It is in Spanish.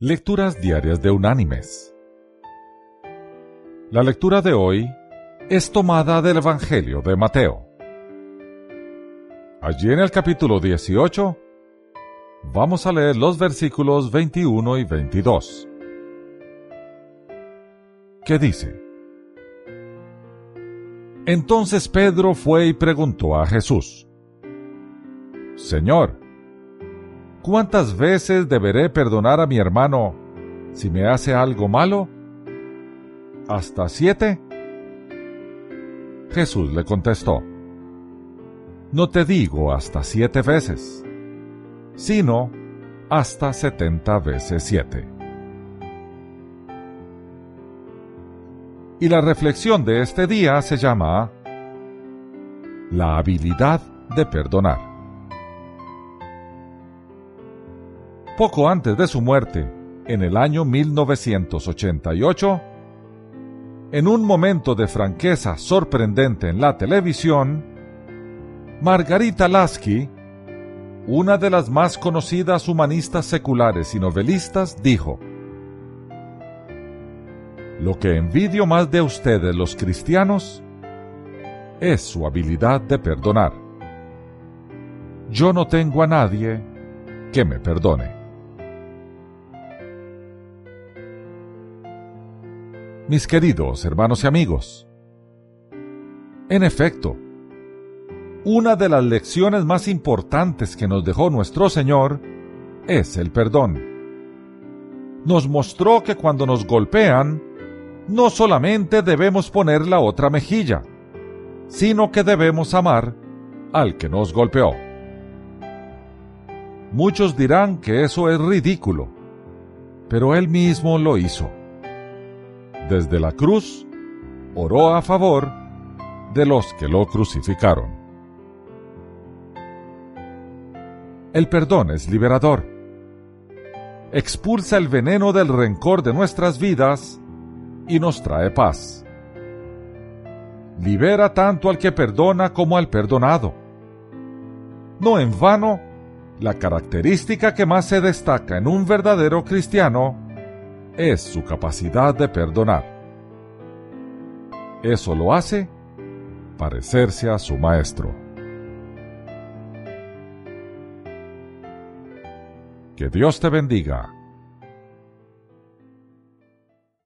Lecturas Diarias de Unánimes. La lectura de hoy es tomada del Evangelio de Mateo. Allí en el capítulo 18 vamos a leer los versículos 21 y 22. ¿Qué dice? Entonces Pedro fue y preguntó a Jesús, Señor, ¿cuántas veces deberé perdonar a mi hermano si me hace algo malo? ¿Hasta siete? Jesús le contestó, No te digo hasta siete veces, sino hasta setenta veces siete. Y la reflexión de este día se llama La habilidad de perdonar. Poco antes de su muerte, en el año 1988, en un momento de franqueza sorprendente en la televisión, Margarita Lasky, una de las más conocidas humanistas seculares y novelistas, dijo, Lo que envidio más de ustedes los cristianos es su habilidad de perdonar. Yo no tengo a nadie que me perdone. Mis queridos hermanos y amigos. En efecto, una de las lecciones más importantes que nos dejó nuestro Señor es el perdón. Nos mostró que cuando nos golpean, no solamente debemos poner la otra mejilla, sino que debemos amar al que nos golpeó. Muchos dirán que eso es ridículo, pero Él mismo lo hizo desde la cruz, oró a favor de los que lo crucificaron. El perdón es liberador. Expulsa el veneno del rencor de nuestras vidas y nos trae paz. Libera tanto al que perdona como al perdonado. No en vano, la característica que más se destaca en un verdadero cristiano es su capacidad de perdonar. Eso lo hace parecerse a su maestro. Que Dios te bendiga.